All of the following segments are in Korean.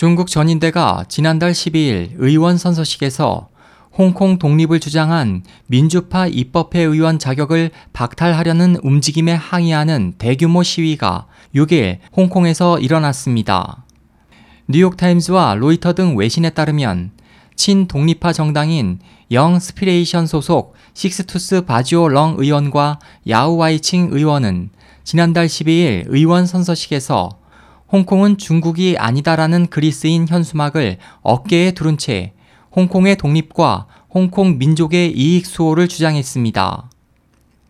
중국 전인대가 지난달 12일 의원 선서식에서 홍콩 독립을 주장한 민주파 입법회 의원 자격을 박탈하려는 움직임에 항의하는 대규모 시위가 6일 홍콩에서 일어났습니다. 뉴욕타임즈와 로이터 등 외신에 따르면 친 독립파 정당인 영스피레이션 소속 식스투스 바지오 렁 의원과 야우와이칭 의원은 지난달 12일 의원 선서식에서 홍콩은 중국이 아니다라는 쓰인 현수막을 어깨에 두른 채 홍콩의 독립과 홍콩 민족의 이익 수호를 주장했습니다.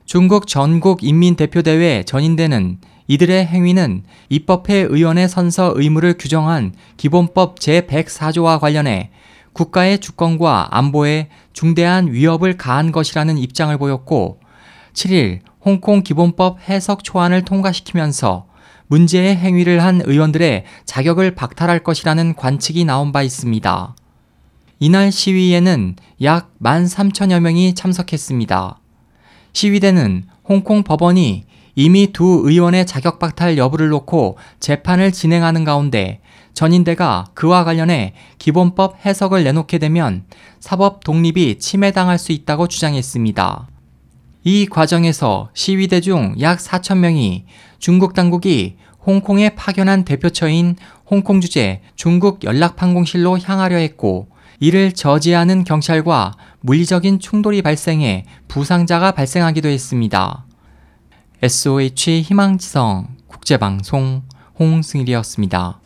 중국 전국 인민대표대회 전인대는 이들의 행위는 입법회 의원의 선서 의무를 규정한 기본법 제104조와 관련해 국가의 주권과 안보에 중대한 위협을 가한 것이라는 입장을 보였고 7일 홍콩 기본법 해석 초안을 통과시키면서 문제의 행위를 한 의원들의 자격을 박탈할 것이라는 관측이 나온 바 있습니다. 이날 시위에는 약 13,000여 명이 참석했습니다. 시위대는 홍콩 법원이 이미 두 의원의 자격 박탈 여부를 놓고 재판을 진행하는 가운데 전인대가 그와 관련해 기본법 해석을 내놓게 되면 사법 독립이 침해당할 수 있다고 주장했습니다. 이 과정에서 시위대 중 약 4천 명이 중국 당국이 홍콩에 파견한 대표처인 홍콩 주재 중국 연락판공실로 향하려 했고 이를 저지하는 경찰과 물리적인 충돌이 발생해 부상자가 발생하기도 했습니다. SOH 희망지성 국제방송 홍승일이었습니다.